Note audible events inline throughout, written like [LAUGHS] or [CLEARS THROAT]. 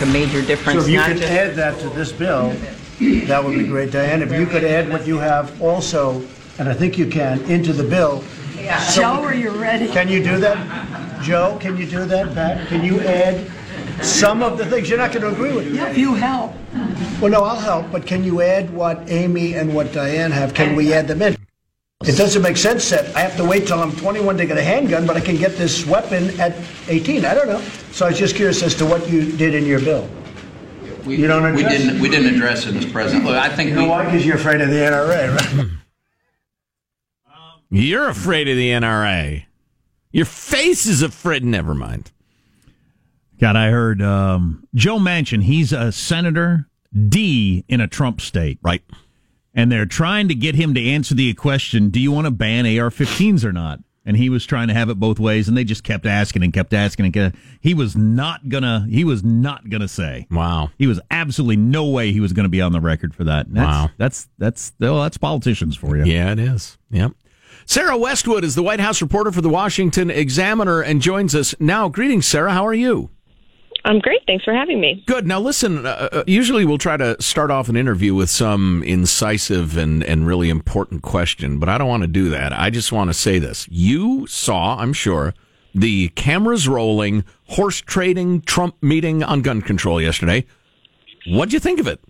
would make a major difference. So difference. if you not could just- add that to this bill, that would be great, Diane. If you could add what you have also, and I think you can, into the bill. Joe, are you ready? Can you do that? Joe, can you do that, Pat? Can you add some of the things? You're not going to agree with me. If you help. Well, no, I'll help, but can you add what Amy and what Diane have? Can we add them in? It doesn't make sense that I have to wait till I'm 21 to get a handgun, but I can get this weapon at 18. I don't know. So I was just curious as to what you did in your bill. We, You don't we didn't. it? We didn't address it, Mr. President. Look, I think You know we, why? Because you're afraid of the NRA, right? You're afraid of the NRA. Your face is afraid. Never mind. God, I heard um, Joe Manchin. He's a senator D in a Trump state, Right. and they're trying to get him to answer the question: Do you want to ban AR-15s or not? And he was trying to have it both ways, and they just kept asking and kept asking and kept, he was not gonna. He was not gonna say. Wow. He was absolutely no way he was going to be on the record for that. And That's, Wow. That's that's well, that's politicians for you. Yeah, it is. Yep. Sarah Westwood is the White House reporter for the Washington Examiner and joins us now. Greetings, Sarah. How are you? I'm great. Thanks for having me. Good. Now, listen, uh, uh, usually we'll try to start off an interview with some incisive and, and really important question, but I don't want to do that. I just want to say this. You saw, I'm sure, the cameras rolling, horse trading, Trump meeting on gun control yesterday. What'd you think of it?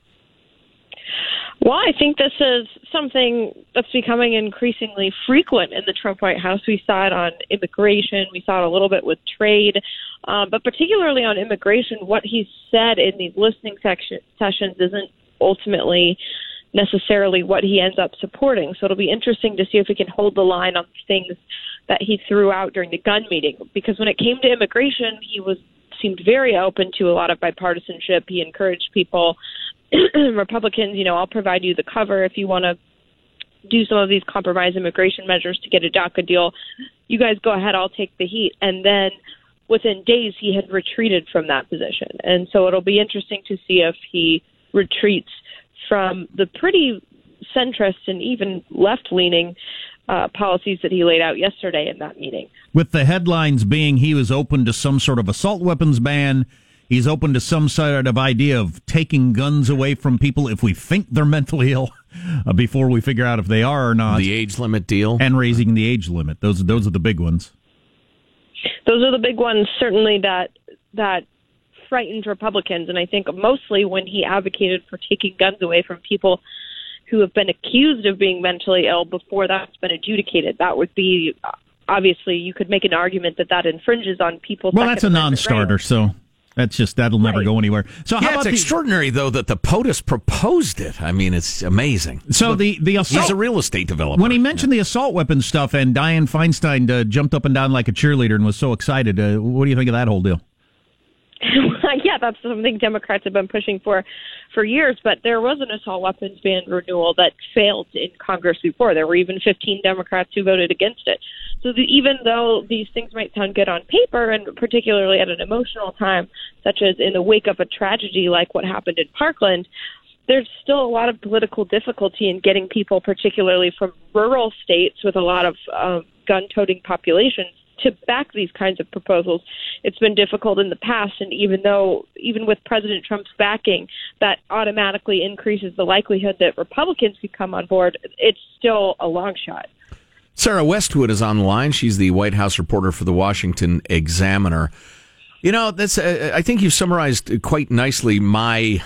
Well, I think this is something that's becoming increasingly frequent in the Trump White House. We saw it on immigration, we saw it a little bit with trade, um, but particularly on immigration, what he said in these listening section, sessions isn't ultimately necessarily what he ends up supporting. So it'll be interesting to see if he can hold the line on things that he threw out during the gun meeting. Because when it came to immigration, he was seemed very open to a lot of bipartisanship. He encouraged people, [CLEARS THROAT] Republicans, you know, I'll provide you the cover if you want to do some of these compromise immigration measures to get a DACA deal. You guys go ahead, I'll take the heat. And then within days, he had retreated from that position. And so it'll be interesting to see if he retreats from the pretty centrist and even left leaning uh, policies that he laid out yesterday in that meeting. With the headlines being he was open to some sort of assault weapons ban. He's open to some sort of idea of taking guns away from people if we think they're mentally ill [LAUGHS] uh, before we figure out if they are or not. The age limit deal? and raising the age limit. Those those are the big ones. those are the big ones certainly that that frightened Republicans and I think mostly when he advocated for taking guns away from people who have been accused of being mentally ill before that's been adjudicated that would be obviously you could make an argument that that infringes on people's Well, that's a Second non-starter, rights. so that's just that'll never Right. go anywhere. So how Yeah, about it's the, extraordinary, though, that the POTUS proposed it. I mean, it's amazing. so the the assault He's a real estate developer. when he mentioned the assault weapon stuff and Dianne Feinstein uh, jumped up and down like a cheerleader and was so excited. Uh, what do you think of that whole deal? [LAUGHS] yeah, that's something Democrats have been pushing for for years. But there was an assault weapons ban renewal that failed in Congress before. There were even 15 Democrats who voted against it. So the, even though these things might sound good on paper, and particularly at an emotional time, such as in the wake of a tragedy like what happened in Parkland, there's still a lot of political difficulty in getting people, particularly from rural states with a lot of um, gun-toting populations, to back these kinds of proposals. It's been difficult in the past, and even though, even with President Trump's backing, that automatically increases the likelihood that Republicans could come on board. It's still a long shot. Sarah Westwood is on the line. She's the White House reporter for the Washington Examiner. You know, that's. Uh, I think you've summarized quite nicely my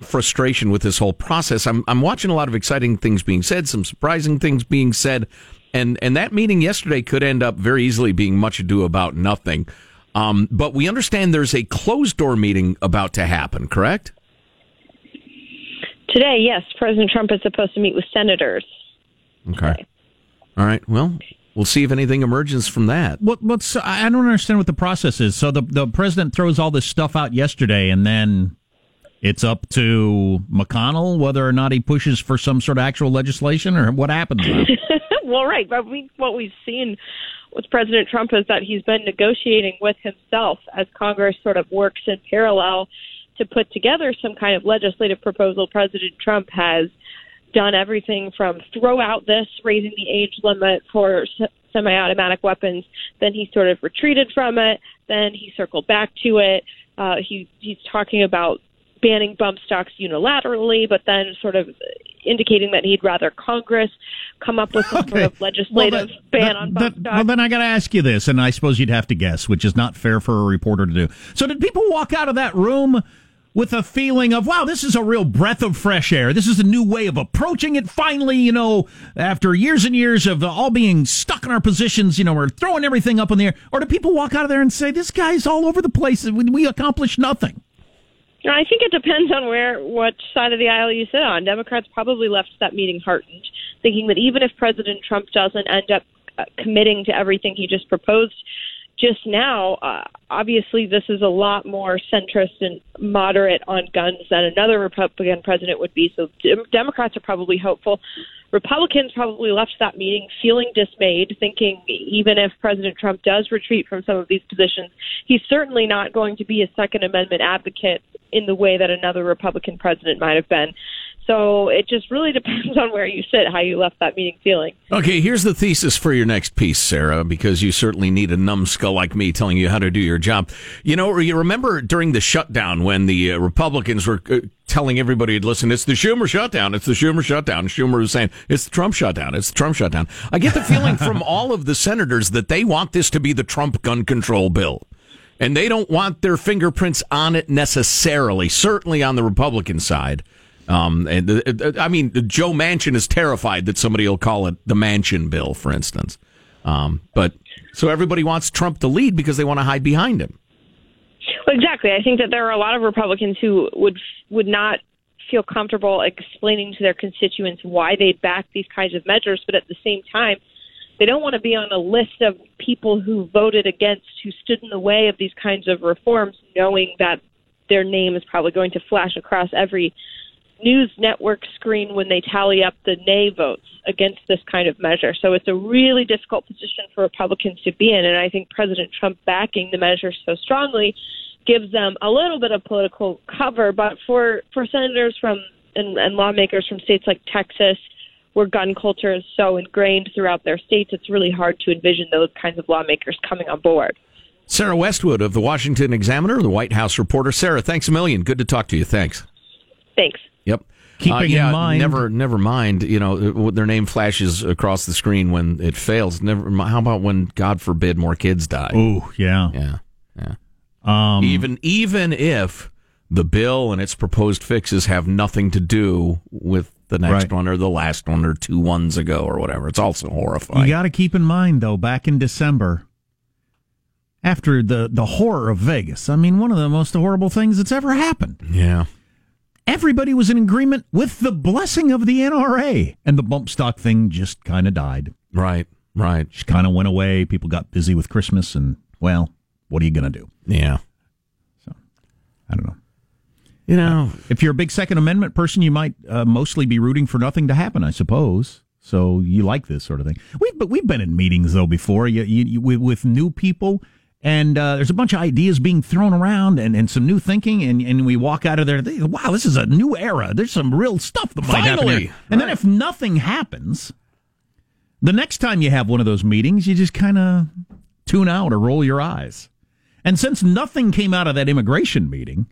frustration with this whole process. I'm I'm watching a lot of exciting things being said, some surprising things being said, and and that meeting yesterday could end up very easily being much ado about nothing. Um, but we understand there's a closed door meeting about to happen, correct? Today, yes, President Trump is supposed to meet with senators. Okay. All right. Well, we'll see if anything emerges from that. What what's I don't understand what the process is. So the the president throws all this stuff out yesterday, and then it's up to McConnell whether or not he pushes for some sort of actual legislation, or what happens. [LAUGHS] well, right, but we, what we've seen with President Trump is that he's been negotiating with himself as Congress sort of works in parallel to put together some kind of legislative proposal. President Trump has done everything from throw out this raising the age limit for s- semi-automatic weapons then he sort of retreated from it then he circled back to it Uh, he he's talking about banning bump stocks unilaterally, but then sort of indicating that he'd rather Congress come up with some sort of legislative Well, that- ban that- on bump that- stocks. Well, then I got to ask you this, and I suppose you'd have to guess, which is not fair for a reporter to do. So, did people walk out of that room with a feeling of, wow, this is a real breath of fresh air? This is a new way of approaching it. Finally, you know, after years and years of all being stuck in our positions, you know, we're throwing everything up in the air. Or do people walk out of there and say, this guy's all over the place and we accomplished nothing? No, I think it depends on where what side of the aisle you sit on. Democrats probably left that meeting heartened, thinking that even if President Trump doesn't end up uh, committing to everything he just proposed just now, uh, obviously this is a lot more centrist and moderate on guns than another Republican president would be. So dem- Democrats are probably hopeful. Republicans probably left that meeting feeling dismayed, thinking even if President Trump does retreat from some of these positions, he's certainly not going to be a Second Amendment advocate in the way that another Republican president might have been. So it just really [LAUGHS] depends on where you sit, how you left that meeting feeling. Okay, here's the thesis for your next piece, Sarah, because you certainly need a numbskull like me telling you how to do your job. You know, you remember during the shutdown when the uh, Republicans were uh, telling everybody, to listen, it's the Schumer shutdown, it's the Schumer shutdown. Schumer was saying, it's the Trump shutdown, it's the Trump shutdown. I get the feeling from [LAUGHS] all of the senators that they want this to be the Trump gun control bill. And they don't want their fingerprints on it necessarily, certainly on the Republican side. Um, and uh, I mean, Joe Manchin is terrified that somebody will call it the Manchin bill, for instance. Um, but so everybody wants Trump to lead because they want to hide behind him. Well, exactly. I think that there are a lot of Republicans who would would not feel comfortable explaining to their constituents why they back these kinds of measures, but at the same time, they don't want to be on a list of people who voted against, who stood in the way of these kinds of reforms, knowing that their name is probably going to flash across every news network screen when they tally up the nay votes against this kind of measure. So it's a really difficult position for Republicans to be in. And I think President Trump backing the measure so strongly gives them a little bit of political cover. But for, for senators from and, and lawmakers from states like Texas, where gun culture is so ingrained throughout their states, it's really hard to envision those kinds of lawmakers coming on board. Sarah Westwood of the Washington Examiner, the White House reporter. Sarah, thanks a million. Good to talk to you. Thanks. Thanks. Yep. Keeping Uh, yeah, in mind, never, never mind. You know, their name flashes across the screen when it fails. Never. How about when, God forbid, more kids die? oh yeah, Yeah, yeah. um, even even if the bill and its proposed fixes have nothing to do with the next Right. one or the last one or two ones ago or whatever, it's also horrifying. You got to keep in mind, though, back in December, after the, the horror of Vegas, I mean, one of the most horrible things that's ever happened. yeah. Everybody was in agreement with the blessing of the NRA, and the bump stock thing just kind of died. Right. Right. Just kind of went away. People got busy with Christmas, and, well, what are you going to do? Yeah. So, I don't know. You know, If you're a big Second Amendment person, you might uh, mostly be rooting for nothing to happen, I suppose. So you like this sort of thing. We've but we've been in meetings though before, you, you, you, with new people, and uh, there's a bunch of ideas being thrown around and, and some new thinking, and, and we walk out of there. Wow, this is a new era. There's some real stuff that might happen. Finally! here." And then if nothing happens, the next time you have one of those meetings, you just kind of tune out or roll your eyes. And since nothing came out of that immigration meeting,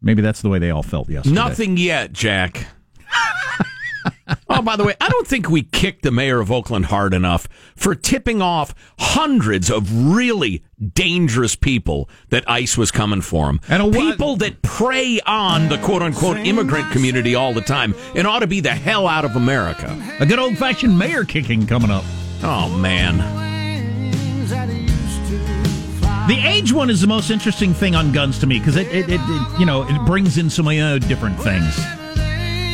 maybe that's the way they all felt yesterday. nothing yet, Jack. Oh, by the way, I don't think we kicked the mayor of Oakland hard enough for tipping off hundreds of really dangerous people that ICE was coming for him. And people that prey on the quote unquote immigrant community all the time and ought to be the hell out of America. A good old fashioned mayor kicking coming up. Oh, man. The age one is the most interesting thing on guns to me because it, it, it, it, you know, it brings in so many other different things.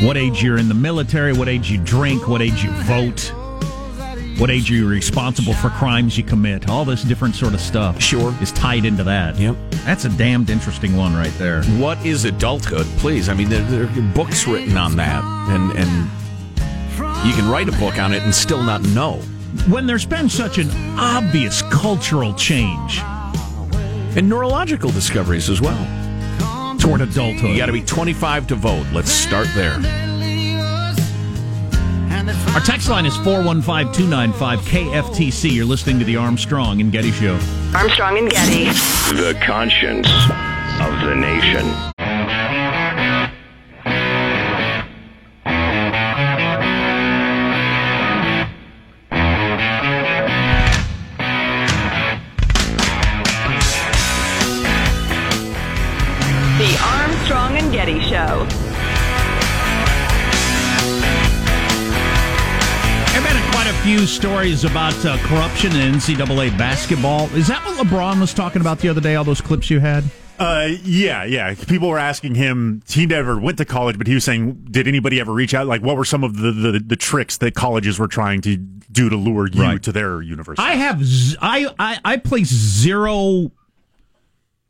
What age you're in the military, what age you drink, what age you vote, what age you're responsible for crimes you commit. All this different sort of stuff. Sure. Is tied into that. Yep. That's a damned interesting one right there. What is adulthood? Please, I mean, there, there are books written on that, and and you can write a book on it and still not know. When there's been such an obvious cultural change And neurological discoveries as well. Toward adulthood. You got to be 25 to vote. Let's start there. Our text line is 415 295 KFTC. You're listening to the Armstrong and Getty Show. Armstrong and Getty. The conscience of the nation. The Armstrong and Getty Show. There have been quite a few stories about uh, corruption in NCAA basketball. Is that what LeBron was talking about the other day? All those clips you had? Uh, yeah, yeah. People were asking him. He never went to college, but he was saying, "Did anybody ever reach out? Like, what were some of the the, the tricks that colleges were trying to do to lure you Right. to their university?" I have z- I, I I place zero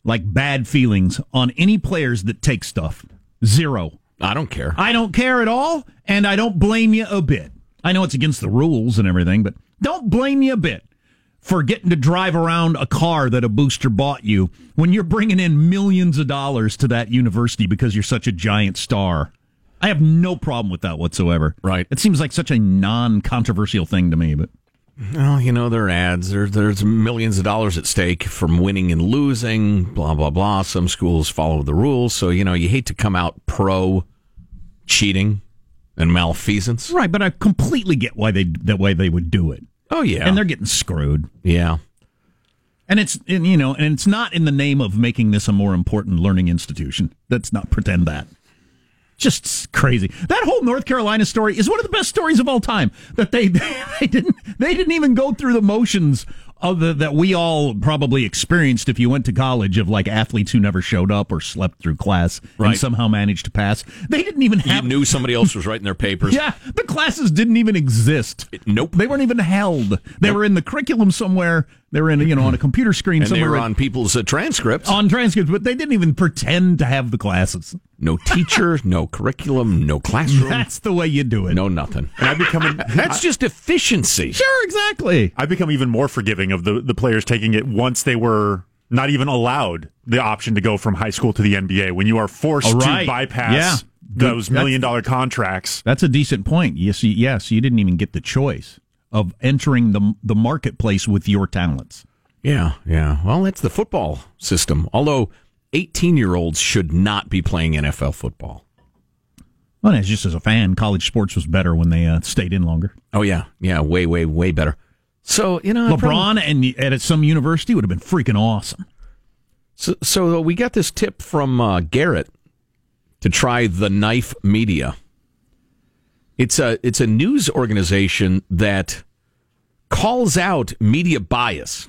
like bad feelings on any players that take stuff. Zero. I don't care. I don't care at all, and I don't blame you a bit. I know it's against the rules and everything, but don't blame you a bit for getting to drive around a car that a booster bought you when you're bringing in millions of dollars to that university because you're such a giant star. I have no problem with that whatsoever. Right. It seems like such a non-controversial thing to me, but Well, you know, there are ads. There, there's millions of dollars at stake from winning and losing, blah, blah, blah. Some schools follow the rules. So, you know, you hate to come out pro cheating and malfeasance. right. But I completely get why they that way they would do it, Oh, yeah. and they're getting screwed. yeah. And it's and, you know, and it's not in the name of making this a more important learning institution. Let's not pretend that. Just crazy. That whole North Carolina story is one of the best stories of all time. That they [LAUGHS] they didn't they didn't even go through the motions of the, that we all probably experienced if you went to college of like athletes who never showed up or slept through class Right. and somehow managed to pass. They didn't even have You knew somebody else was writing their papers. [LAUGHS] yeah, the classes didn't even exist. Nope. They weren't even held. They were in the curriculum somewhere. They were in, you know, on a computer screen And they somewhere. were on people's uh, transcripts. on transcripts, but they didn't even pretend to have the classes. No teacher, no curriculum, no classroom, That's the way you do it. no nothing. and I become [LAUGHS] That's just efficiency. Sure, exactly. I become even more forgiving of the the players taking it once they were not even allowed the option to go from high school to the NBA. When you are forced right. to bypass Yeah. those Good. million dollar contracts, That's a decent point. Yes, you, yes, you didn't even get the choice of entering the the marketplace with your talents. Yeah, yeah. Well, that's the football system. Although 18 year olds should not be playing NFL football. Well, as just as a fan, college sports was better when they uh, stayed in longer. Oh, yeah. Yeah, way, way, way better. So, you know, LeBron and at some university would have been freaking awesome. So, so we got this tip from uh, Garrett to try the Knife Media. It's a it's a news organization that calls out media bias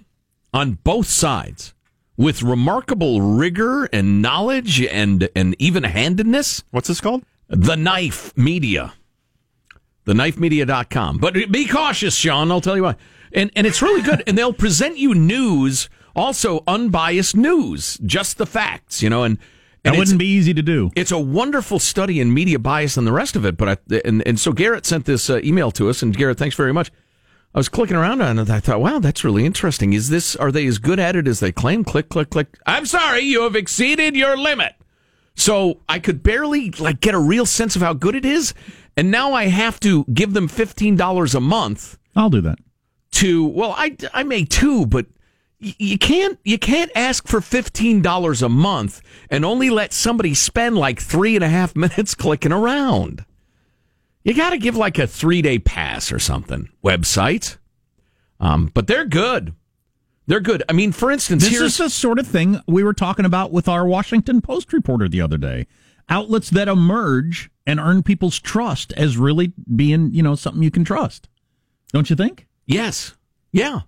on both sides with remarkable rigor and knowledge and and even handedness. what's this called? The Knife Media. TheKnifeMedia.com. But be cautious, Sean. I'll tell you why. And and it's really good. And they'll present you news, also unbiased news, just the facts, you know, and, and That wouldn't be easy to do. it's a wonderful study in media bias and the rest of it. But I, and and so Garrett sent this uh, email to us, and Garrett, thanks very much. I was clicking around on it. I thought, wow, that's really interesting. Is this are they as good at it as they claim? Click, click, click. I'm sorry, you have exceeded your limit. So I could barely like get a real sense of how good it is, and now I have to give them fifteen dollars a month I'll do that. to well i i may too but y- you can't you can't ask for fifteen dollars a month and only let somebody spend like three and a half [LAUGHS] minutes clicking around you got to give like a three day pass or something website um but they're good they're good i mean for instance This here's is the sort of thing we were talking about with our Washington Post reporter the other day. Outlets that emerge and earn people's trust as really being, you know, something you can trust. Don't you think? Yes. Yeah.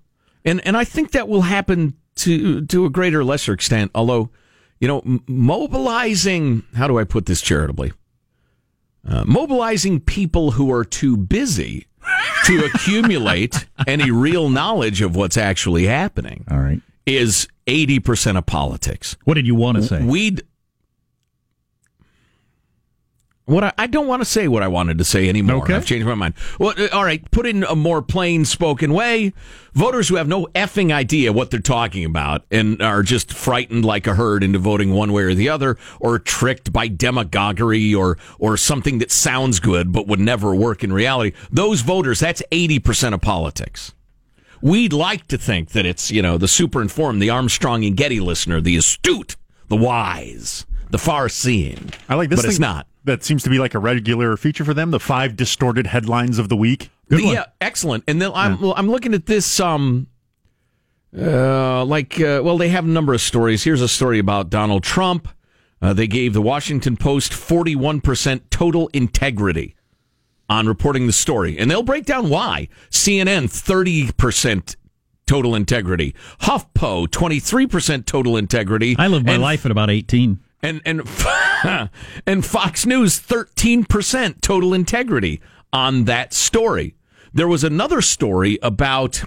And and I think that will happen to to a greater or lesser extent. Although, you know, mobilizing how do I put this charitably? Uh, mobilizing people who are too busy to [LAUGHS] accumulate any real knowledge of what's actually happening All right. is eighty percent of politics. What did you want to say? We'd. What I, I don't want to say what I wanted to say anymore. Okay. I've changed my mind. Well, uh, all right. Put in a more plain spoken way. Voters who have no effing idea what they're talking about and are just frightened like a herd into voting one way or the other, or tricked by demagoguery or or something that sounds good but would never work in reality. Those voters, that's eighty percent of politics. We'd like to think that it's, you know, the super informed, the Armstrong and Getty listener, the astute the wise, the far-seeing. I like this but thing it's not. That seems to be like a regular feature for them. The five distorted headlines of the week. yeah, excellent. And then I'm well, I'm looking at this. Um, uh, like uh, well, they have a number of stories. Here's a story about Donald Trump. Uh, they gave the Washington Post 41 percent total integrity on reporting the story, and they'll break down why. CNN 30 percent total integrity. HuffPo 23 percent total integrity. I live my And life at about 18. And and [LAUGHS] and Fox News 13% total integrity on that story. There was another story about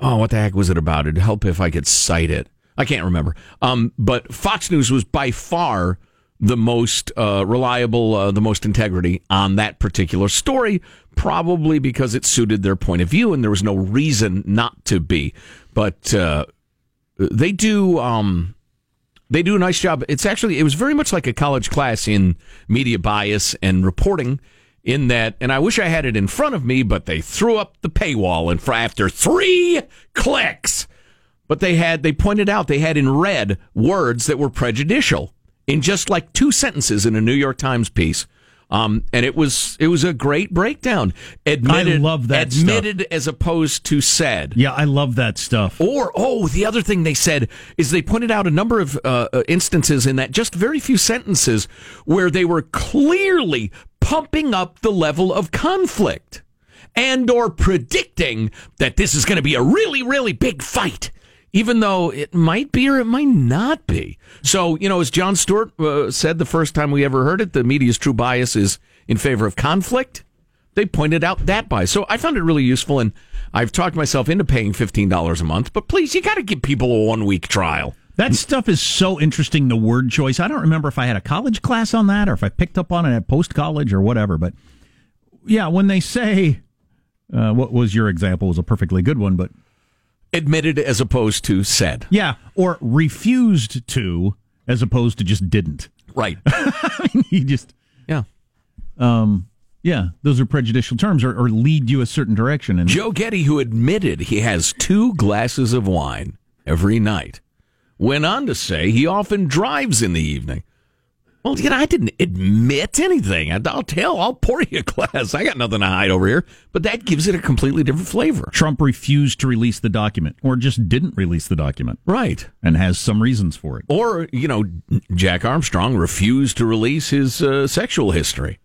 oh what the heck was it about? It'd help if I could cite it. I can't remember. Um, but Fox News was by far the most uh, reliable, uh, the most integrity on that particular story, probably because it suited their point of view, and there was no reason not to be. But uh, they do. Um, they do a nice job. It's actually it was very much like a college class in media bias and reporting. In that, and I wish I had it in front of me, but they threw up the paywall, and for after three clicks, but they had they pointed out they had in red words that were prejudicial in just like two sentences in a New York Times piece. Um, and it was it was a great breakdown. Admitted, love that stuff. Admitted as opposed to said. Yeah, I love that stuff. Or, oh, the other thing they said is they pointed out a number of uh, uh, instances in that just very few sentences where they were clearly pumping up the level of conflict and or predicting that this is going to be a really, really big fight. Even though it might be or it might not be. So, you know, as Jon Stewart uh, said the first time we ever heard it, the media's true bias is in favor of conflict they pointed out that bias. So I found it really useful, and I've talked myself into paying fifteen dollars a month. But please, you got to give people a one week trial. That stuff is so interesting, the word choice. I don't remember if I had a college class on that or if I picked up on it at post college or whatever. But yeah, when they say, uh, what was your example was a perfectly good one, but Admitted as opposed to said. yeah, or refused to as opposed to just didn't. Right. [LAUGHS] He just, Yeah. Um, yeah, those are prejudicial terms or, or lead you a certain direction. And Joe Getty, who admitted he has two glasses of wine every night, went on to say he often drives in the evening. Well, you know, I didn't admit anything. I'll tell, I'll pour you a glass. I got nothing to hide over here. But that gives it a completely different flavor. Trump refused to release the document or just didn't release the document Right. and has some reasons for it. Or, you know, Jack Armstrong refused to release his uh, sexual history.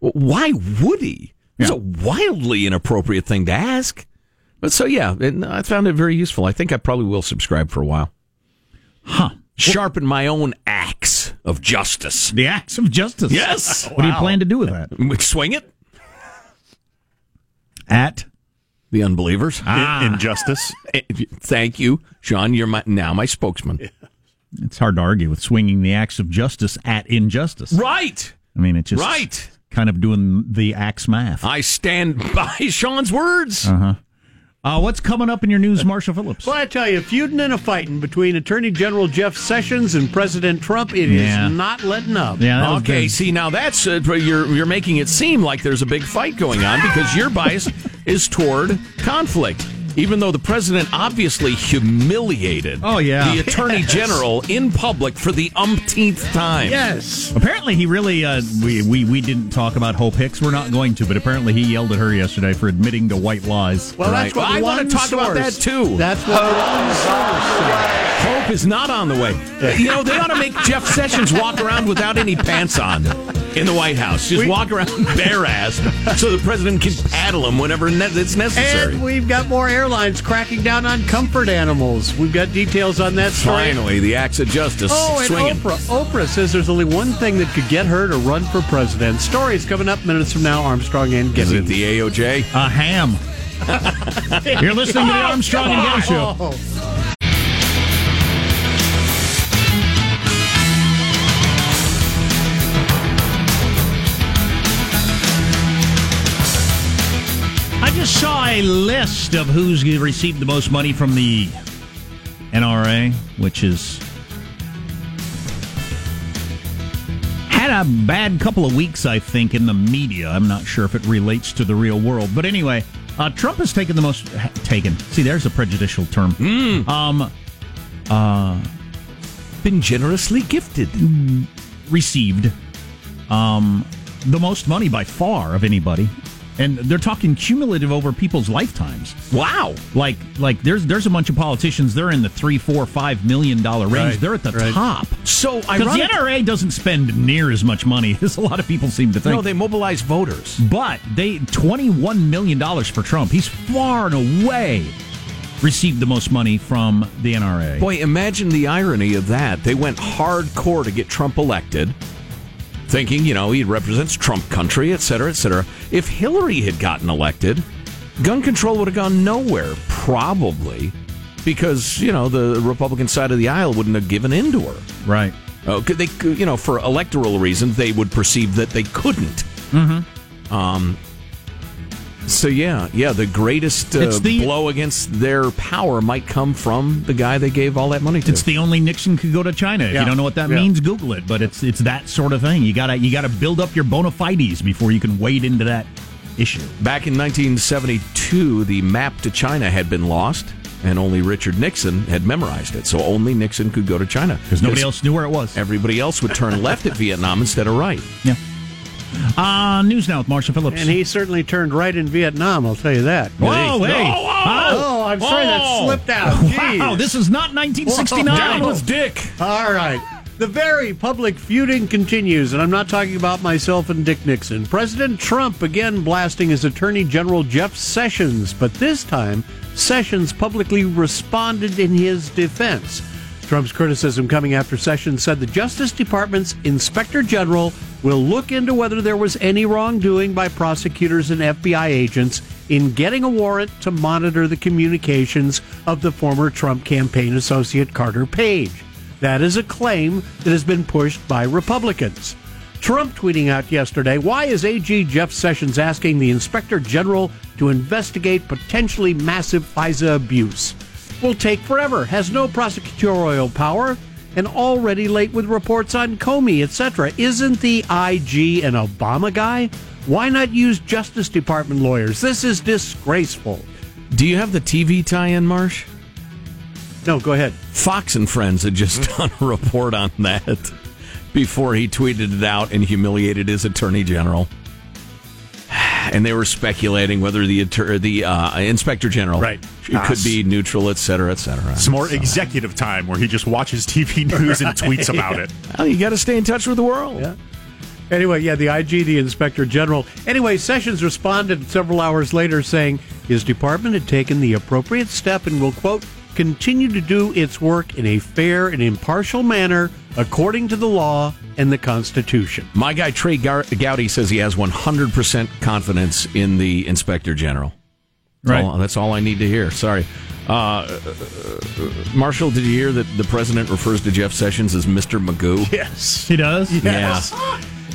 Why would he? It's Yeah. a wildly inappropriate thing to ask. But so, yeah, I found it very useful. I think I probably will subscribe for a while. Huh. Sharpen my own axe of justice. The axe of justice. Yes. [LAUGHS] What do you plan to do with that? Swing it? At The unbelievers. I- Injustice. Thank you, Sean. You're my, now my spokesman. it's hard to argue with swinging the axe of justice at injustice. Right. I mean, it's just Right. kind of doing the axe math. I stand by Sean's words. Uh, what's coming up in your news, Marshall Phillips? Well, I tell you, feuding and a fighting between Attorney General Jeff Sessions and President Trump, it is Yeah. not letting up. Yeah, Okay, big. see now that's uh, you're you're making it seem like there's a big fight going on because your bias is toward conflict. Even though the president obviously humiliated Oh, yeah. the attorney general in public for the umpteenth time. Yes. Apparently, he really uh, we, we we didn't talk about Hope Hicks. We're not going to, but apparently, he yelled at her yesterday for admitting to white lies. Well, Right. that's what I wanna one talk about that, too. That's what one source said. Hope is not on the way. You know, they ought to make Jeff Sessions walk around without any pants on in the White House. Just We- walk around [LAUGHS] bare ass so the president can paddle him whenever ne- it's necessary. And we've got more airlines cracking down on comfort animals. We've got details on that story. Finally, the axe of justice Oh, and swinging. Oprah. Oprah says there's only one thing that could get her to run for president. Stories coming up minutes from now. Armstrong and Is Getty. it the AOJ? A ham. [LAUGHS] You're listening to the Armstrong and Getty Show. Oh. Just saw a list of who's received the most money from the NRA, which is had a bad couple of weeks, I think, in the media. I'm not sure if it relates to the real world, but anyway, uh, Trump has taken the most taken. See, there's a prejudicial term. Um, uh, been generously gifted. received um, the most money by far of anybody, and they're talking cumulative over people's lifetimes. Wow! Like like there's there's a bunch of politicians. They're in the three, four, five million dollar range. Right, They're at the right. top. So Because the NRA doesn't spend near as much money [LAUGHS] as a lot of people seem to think. No, they mobilize voters. But they twenty-one million dollars for Trump. He's far and away received the most money from the NRA. Boy, imagine the irony of that. They went hardcore to get Trump elected, thinking, you know, he represents Trump country, et cetera, et cetera. If Hillary had gotten elected, gun control would have gone nowhere, probably, because, you know, the Republican side of the aisle wouldn't have given in to her. Right. Oh, could they, you know, for electoral reasons, they would perceive that they couldn't. Mm-hmm. Um. So yeah, yeah, the greatest uh, the- blow against their power might come from the guy they gave all that money to. It's the only Nixon could go to China. If Yeah. you don't know what that Yeah. means, Google it. But it's it's that sort of thing. You gotta you gotta build up your bona fides before you can wade into that issue. Back in 1972, the map to China had been lost, and only Richard Nixon had memorized it. So only Nixon could go to China Because nobody else knew where it was. Everybody else would turn left at Vietnam instead of right. Yeah. Uh, news now with Marshall Phillips. And he certainly turned right in Vietnam, I'll tell you that. Whoa, hey. Oh, I'm sorry, that Oh. slipped out. Wow, this is not 1969. Down with Dick. All right. The very public feuding continues, and I'm not talking about myself and Dick Nixon. President Trump again blasting his Attorney General Jeff Sessions, but this time Sessions publicly responded in his defense. Trump's criticism coming after Sessions said the Justice Department's Inspector General will look into whether there was any wrongdoing by prosecutors and FBI agents in getting a warrant to monitor the communications of the former Trump campaign associate Carter Page. That is a claim that has been pushed by Republicans. Trump tweeting out yesterday, why is AG Jeff Sessions asking the Inspector General to investigate potentially massive FISA abuse? Will take forever, has no prosecutorial power, and already late with reports on Comey, etc. Isn't the IG an Obama guy? Why not use Justice Department lawyers? This is disgraceful. Do you have the TV tie-in, Marsh? No, go ahead. Fox and Friends had just [LAUGHS] done a report on that before he tweeted it out and humiliated his attorney general. [SIGHS] And they were speculating whether the the uh, inspector general Right. Could Ah, be neutral, et cetera, et cetera. Some more executive time where he just watches TV [LAUGHS] news and tweets [LAUGHS] about it. Well, you got to stay in touch with the world. Yeah. Anyway, yeah, the IG, the Inspector General. Anyway, Sessions responded several hours later saying his department had taken the appropriate step and will, quote, continue to do its work in a fair and impartial manner according to the law and the Constitution. My guy Trey Gar- Gowdy says he has 100% confidence in the inspector general. That's, Right. all, that's all I need to hear. Sorry. Uh, uh, Marshall, did you hear that the president refers to Jeff Sessions as Mr. Magoo? [LAUGHS] Yes. He does? Yes.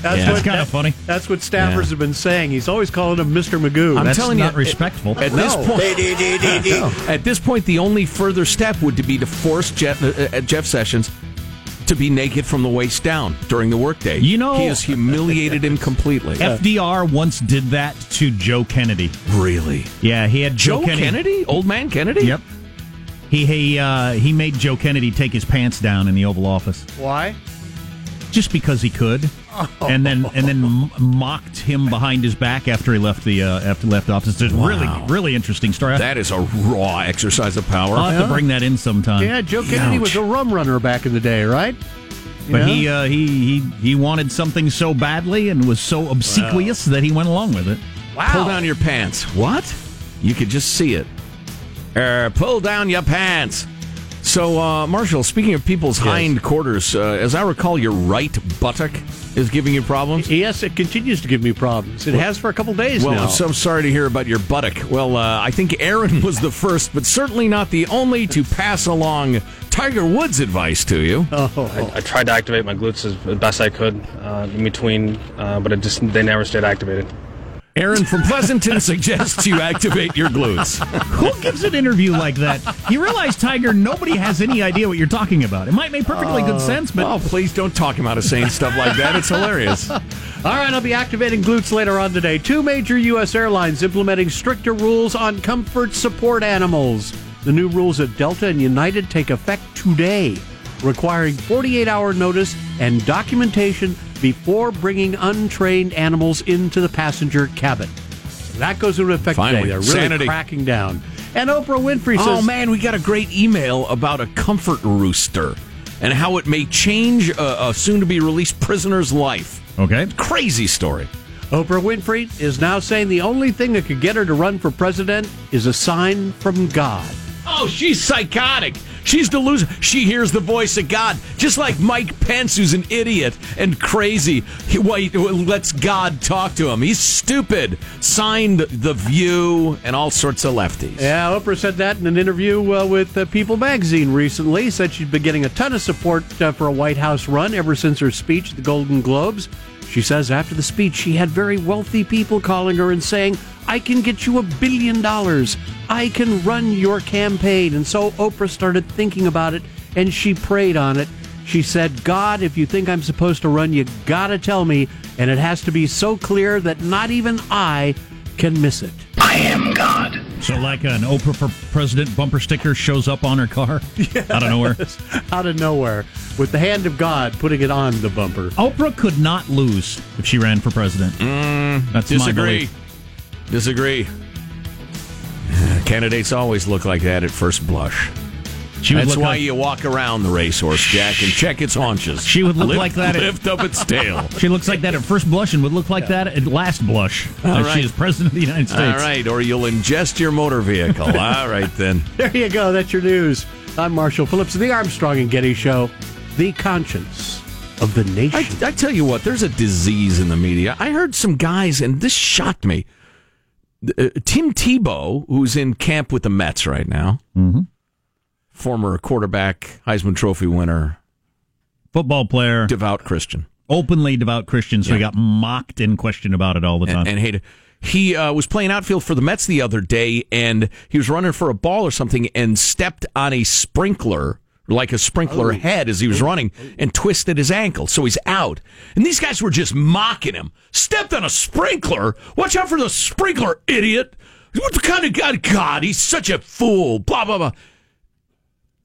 That's Yeah. That's kind of funny. That's what staffers Yeah. have been saying. He's always calling him Mr. Magoo. I'm That's telling not you, respectful. At this No. point, [LAUGHS] at this point, the only further step would be to force Jeff, uh, uh, Jeff Sessions to be naked from the waist down during the workday. You know- he has humiliated him completely. [LAUGHS] FDR once did that to Joe Kennedy. really, Yeah, he had Joe, Joe Kennedy, old man Kennedy. Yep. He he uh, he made Joe Kennedy take his pants down in the Oval Office Why? just because he could, and then and then mocked him behind his back after he left the uh, after left office. It's a really really interesting story. That is a raw exercise of power. I'll have to bring that in sometime. Yeah, Joe Kennedy Ouch. was a rum runner back in the day, right? But Yeah. he uh, he he he wanted something so badly and was so obsequious that he went along with it. Wow! Pull down your pants. What? You could just see it. Er, pull down your pants. So, uh, Marshall, speaking of people's hind quarters, uh, as I recall, your right buttock is giving you problems. Yes, it continues to give me problems. It has for a couple days Well, now. I'm so sorry to hear about your buttock. Well, uh, I think Aaron [LAUGHS] was the first, but certainly not the only to pass along Tiger Woods' advice to you. Oh. I tried to activate my glutes as best I could uh, in between, uh, but it just they never stayed activated. Aaron from Pleasanton suggests you activate your glutes. Who gives an interview like that? You realize, Tiger, nobody has any idea what you're talking about. It might make perfectly good oh, sense, but Oh, please don't talk him out of saying stuff like that. It's hilarious. [LAUGHS] All right, I'll be activating glutes later on today. Two major U.S. airlines implementing stricter rules on comfort support animals. The new rules at Delta and United take effect today. requiring 48 hour notice and documentation before bringing untrained animals into the passenger cabin. That goes into effect Finally, today. They're really sanity. cracking down. And Oprah Winfrey oh, says, Oh man, we got a great email about a comfort rooster and how it may change a, a soon-to-be released prisoner's life. Okay. Crazy story. Oprah Winfrey is now saying the only thing that could get her to run for president is a sign from God. Oh, she's psychotic. She's delusional. She hears the voice of God, just like Mike Pence, who's an idiot and crazy. He lets God talk to him. He's stupid. Signed The View and all sorts of lefties. Yeah, Oprah said that in an interview uh, with uh, People magazine recently. Said she'd been getting a ton of support uh, for a White House run ever since her speech at the Golden Globes. She says after the speech, she had very wealthy people calling her and saying, I can get you a billion dollars. I can run your campaign. And so Oprah started thinking about it and she prayed on it. She said, God, if you think I'm supposed to run, you gotta tell me. And it has to be so clear that not even I can miss it. I am God. So, like an Oprah for President bumper sticker shows up on her car [LAUGHS] out of nowhere. out of nowhere with the hand of God putting it on the bumper. Oprah could not lose if she ran for president. Mm, That's my Disagree. belief. Disagree. Candidates always look like that at first blush. She would That's look why like- you walk around the racehorse, Jack, and check its haunches. She would look Lift- like that at- Lift up its tail. [LAUGHS] She looks like that at first blush and would look like that at last blush. All if right. she is president of the United States. All right, or you'll ingest your motor vehicle. [LAUGHS] All right, then. There you go. That's your news. I'm Marshall Phillips of the Armstrong and Getty Show, the conscience of the nation. I, I tell you what, there's a disease in the media. I heard some guys, and this shocked me. Uh, Tim Tebow, who's in camp with the Mets right now, Mhm. former quarterback, Heisman Trophy winner, Football player, devout Christian. openly devout Christian, so he got mocked and questioned about it all the time. and, and hated. He uh, was playing outfield for the Mets the other day, and he was running for a ball or something, and stepped on a sprinkler, like a sprinkler oh. head, as he was oh. running, and twisted his ankle, so he's out. And these guys were just mocking him. Stepped on a sprinkler. Watch out for the sprinkler, idiot! What the kind of guy? God, he's such a fool. Blah blah blah.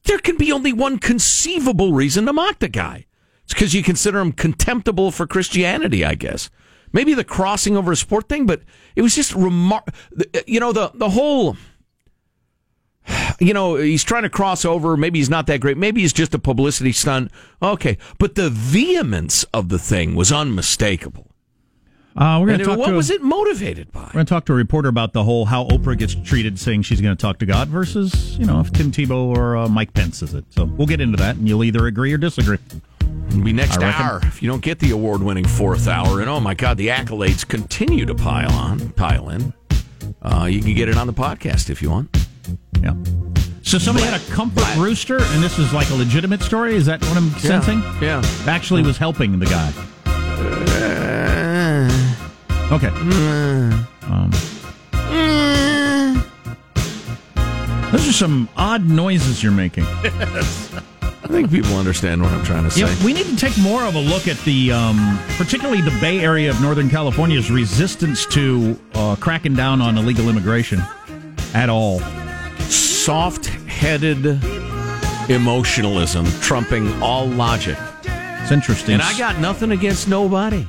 There can be only one conceivable reason to mock the guy. It's because you consider him contemptible for Christianity, I guess. Maybe the crossing over a sport thing, but it was just remark. You know the the whole. You know he's trying to cross over. Maybe he's not that great. Maybe he's just a publicity stunt. Okay, but the vehemence of the thing was unmistakable. Uh, we're going to talk what to was it motivated by? We're going to talk to a reporter about the whole how Oprah gets treated, saying she's going to talk to God versus you know if Tim Tebow or uh, Mike Pence is it. So we'll get into that, and you'll either agree or disagree. It'll be next hour if you don't get the award-winning fourth hour. And oh my God, the accolades continue to pile on, pile in. Uh, you can get it on the podcast if you want. Yeah. So somebody had a comfort rooster, and this is like a legitimate story. Is that what I'm sensing? Yeah. Actually, was helping the guy. Okay. Um, those are some odd noises you're making. [LAUGHS] I think people understand what I'm trying to say. Yeah, we need to take more of a look at the, um, particularly the Bay Area of Northern California's resistance to uh, cracking down on illegal immigration at all. Soft-headed emotionalism trumping all logic. It's interesting. And I got nothing against nobody.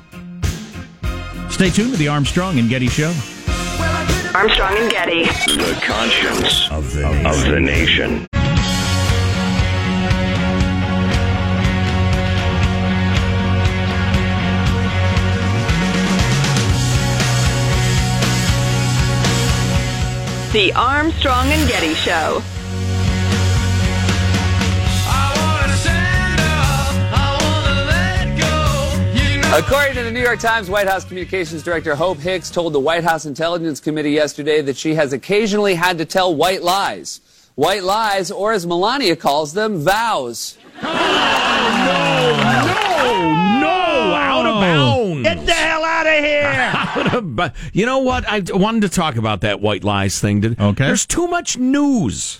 Stay tuned to the Armstrong and Getty Show. Armstrong and Getty. The conscience of the, of the nation. The Armstrong and Getty Show. According to the New York Times, White House Communications Director Hope Hicks told the White House Intelligence Committee yesterday that she has occasionally had to tell white lies. White lies, or as Melania calls them, vows. Oh, No, no, no! out of bounds. Get the hell out of here! Out of bo- you know what? I wanted to talk about that white lies thing. Did, Okay. There's too much news.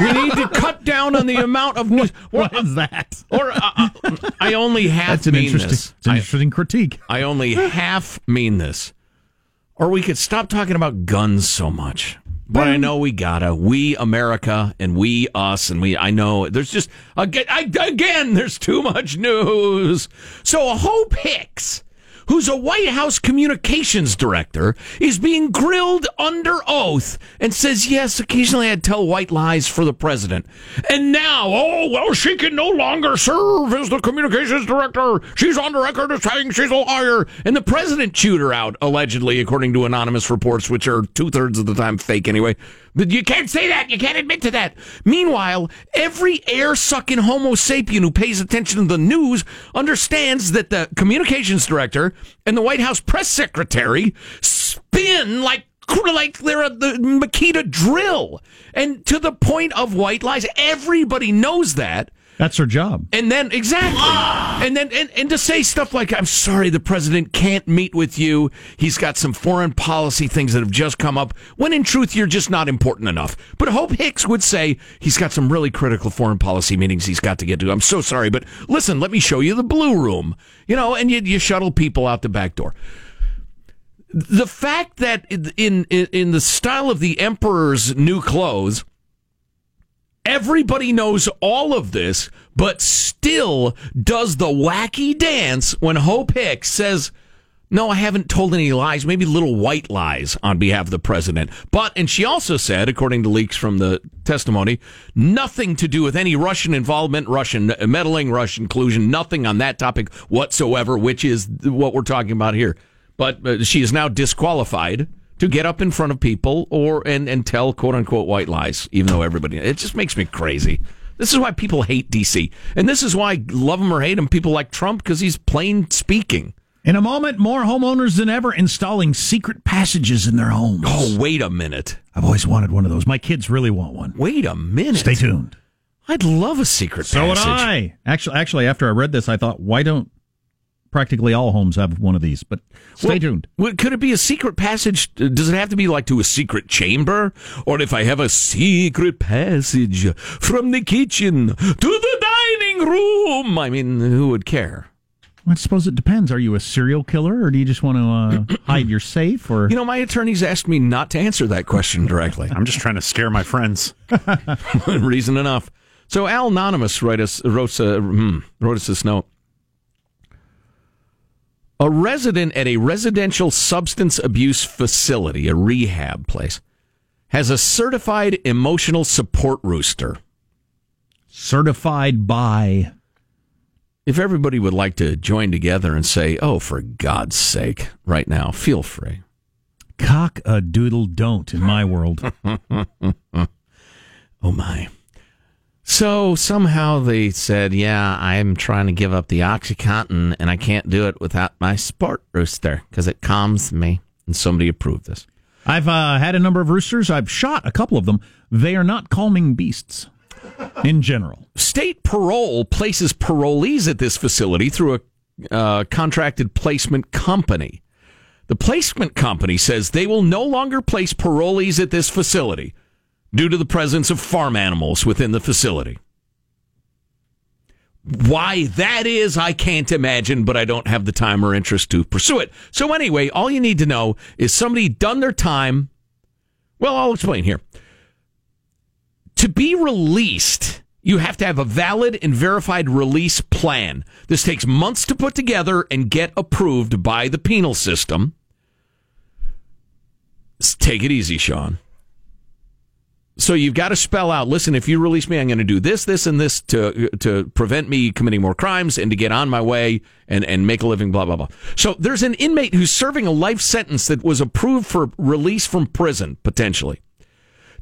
we need to cut down on the amount of news. [LAUGHS] What is that? Or uh, uh, I only half That's an mean interesting, this. it's an I, interesting critique. I only half mean this. Or we could stop talking about guns so much. But I know we gotta. We America and we us and we. I know there's just again. I, again, there's too much news. So Hope Hicks, who's a White House communications director, is being grilled under oath and says, "Yes, occasionally I'd tell white lies for the president." And now, oh well, she can no longer serve as the communications director. She's on the record as saying she's a liar, and the president chewed her out allegedly, according to anonymous reports, which are two thirds of the time fake anyway. You can't say that. You can't admit to that. Meanwhile, every air sucking Homo sapien who pays attention to the news understands that the communications director and the White House press secretary spin like like they're at the Makita drill, and to the point of white lies. Everybody knows that. That's her job. And then exactly. And then and, and to say stuff like I'm sorry the president can't meet with you. He's got some foreign policy things that have just come up when in truth you're just not important enough. But Hope Hicks would say he's got some really critical foreign policy meetings he's got to get to. I'm so sorry, but listen, let me show you the blue room. You know, and you you shuttle people out the back door. The fact that in in, in the style of the emperor's new clothes Everybody knows all of this, but still does the wacky dance when Hope Hicks says, no, I haven't told any lies, maybe little white lies on behalf of the president. But, and she also said, according to leaks from the testimony, nothing to do with any Russian involvement, Russian meddling, Russian collusion, nothing on that topic whatsoever, which is what we're talking about here. But uh, she is now disqualified to get up in front of people or and, and tell quote unquote white lies, even though everybody it just makes me crazy. This is why people hate DC, and this is why love him or hate him, people like Trump because he's plain speaking. In a moment, more homeowners than ever installing secret passages in their homes. Oh, wait a minute! I've always wanted one of those. My kids really want one. Wait a minute! Stay tuned. I'd love a secret. So passage. would I. Actually, actually, after I read this, I thought, why don't practically all homes have one of these? But stay well, tuned. Well, could it be a secret passage? Does it have to be like to a secret chamber, or if I have a secret passage from the kitchen to the dining room? I mean, who would care? I suppose it depends. Are you a serial killer, or do you just want to uh, [CLEARS THROAT] hide your safe? Or you know, my attorneys asked me not to answer that question directly. I'm just trying to scare my friends. [LAUGHS] Reason enough. So Al Anonymous wrote us wrote, uh, wrote us this note. A resident at a residential substance abuse facility, a rehab place, has a certified emotional support rooster. Certified by. If everybody would like to join together and say, oh, for God's sake, right now, feel free. Cock a doodle don't in my world. [LAUGHS] oh, my. So somehow they said, "Yeah, I'm trying to give up the OxyContin, and I can't do it without my sport rooster because it calms me." And somebody approved this. I've uh, had a number of roosters. I've shot a couple of them. They are not calming beasts in general. State parole places parolees at this facility through a uh, contracted placement company. The placement company says they will no longer place parolees at this facility due to the presence of farm animals within the facility. Why that is, I can't imagine, but I don't have the time or interest to pursue it. So, anyway, all you need to know is somebody done their time. Well, I'll explain here. To be released, you have to have a valid and verified release plan. This takes months to put together and get approved by the penal system. Take it easy, Sean. So you've got to spell out. Listen, if you release me, I'm going to do this, this, and this to to prevent me committing more crimes and to get on my way and and make a living. Blah blah blah. So there's an inmate who's serving a life sentence that was approved for release from prison potentially.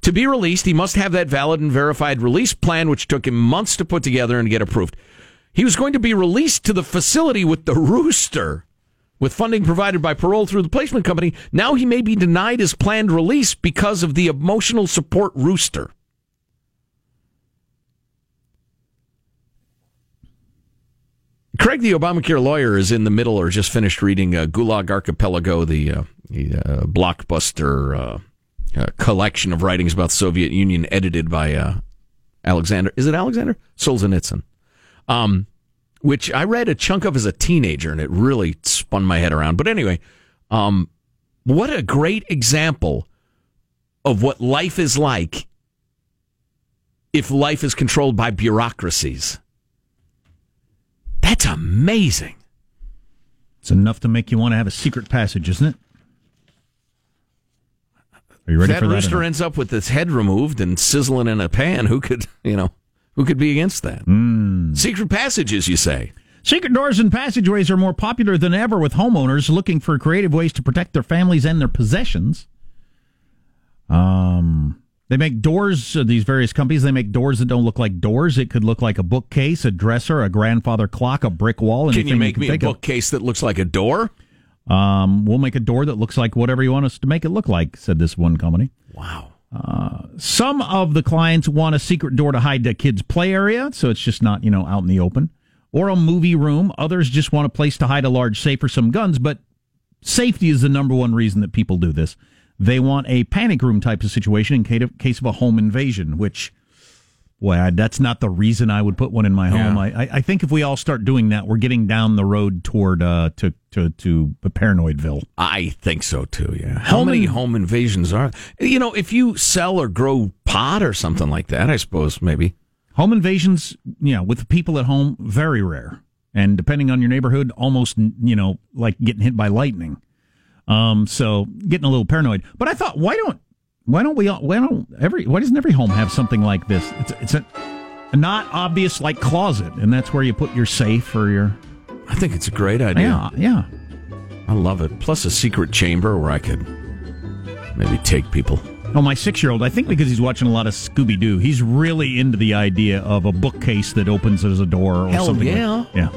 To be released, he must have that valid and verified release plan, which took him months to put together and get approved. He was going to be released to the facility with the rooster with funding provided by parole through the placement company, now he may be denied his planned release because of the emotional support rooster. Craig, the Obamacare lawyer, is in the middle or just finished reading uh, Gulag Archipelago, the, uh, the uh, blockbuster uh, uh, collection of writings about the Soviet Union, edited by uh, Alexander. Is it Alexander Solzhenitsyn? Um, which I read a chunk of as a teenager, and it really spun my head around. But anyway, um, what a great example of what life is like if life is controlled by bureaucracies. That's amazing. It's enough to make you want to have a secret passage, isn't it? Are you ready if for that that? rooster ends up with its head removed and sizzling in a pan, who could, you know, who could be against that? Hmm. Secret passages, you say? Secret doors and passageways are more popular than ever with homeowners looking for creative ways to protect their families and their possessions. Um, they make doors. Uh, these various companies they make doors that don't look like doors. It could look like a bookcase, a dresser, a grandfather clock, a brick wall. Can you make me a think of. bookcase that looks like a door? Um, we'll make a door that looks like whatever you want us to make it look like," said this one company. Wow. Some of the clients want a secret door to hide the kids' play area, so it's just not you know out in the open, or a movie room. Others just want a place to hide a large safe or some guns. But safety is the number one reason that people do this. They want a panic room type of situation in case of a home invasion, which. Boy, I, that's not the reason I would put one in my home. Yeah. I, I, I think if we all start doing that, we're getting down the road toward uh, to to to paranoidville. I think so too. Yeah. How Home many in- home invasions are? You know, if you sell or grow pot or something like that, I suppose maybe. Home invasions, you know, with the people at home, very rare. And depending on your neighborhood, almost, you know, like getting hit by lightning. Um, so getting a little paranoid. But I thought, why don't, why don't we all, why don't every, why doesn't every home have something like this? It's, it's a, a not obvious like closet, and that's where you put your safe or your, I think it's a great idea. yeah, yeah. I love it. Plus a secret chamber where I could maybe take people. Oh, my six year old, I think because he's watching a lot of Scooby Doo, he's really into the idea of a bookcase that opens as a door or Hell something. like- yeah. yeah.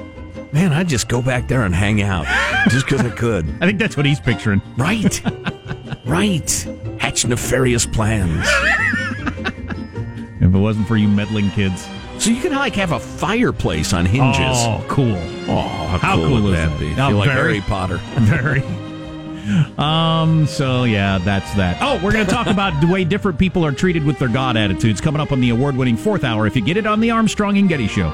Man, I'd just go back there and hang out just because I could. [LAUGHS] I think that's what he's picturing. Right. [LAUGHS] right. Hatch nefarious plans. [LAUGHS] If it wasn't for you meddling kids. So you can like have a fireplace on hinges. Oh, cool. Oh, how, How cool, cool would is that that? be? Feel like very. Harry Potter. [LAUGHS] Very. Um, so yeah, that's that. Oh, we're going to talk about the way different people are treated with their God attitudes coming up on the award winning fourth hour if you get it on the Armstrong and Getty Show.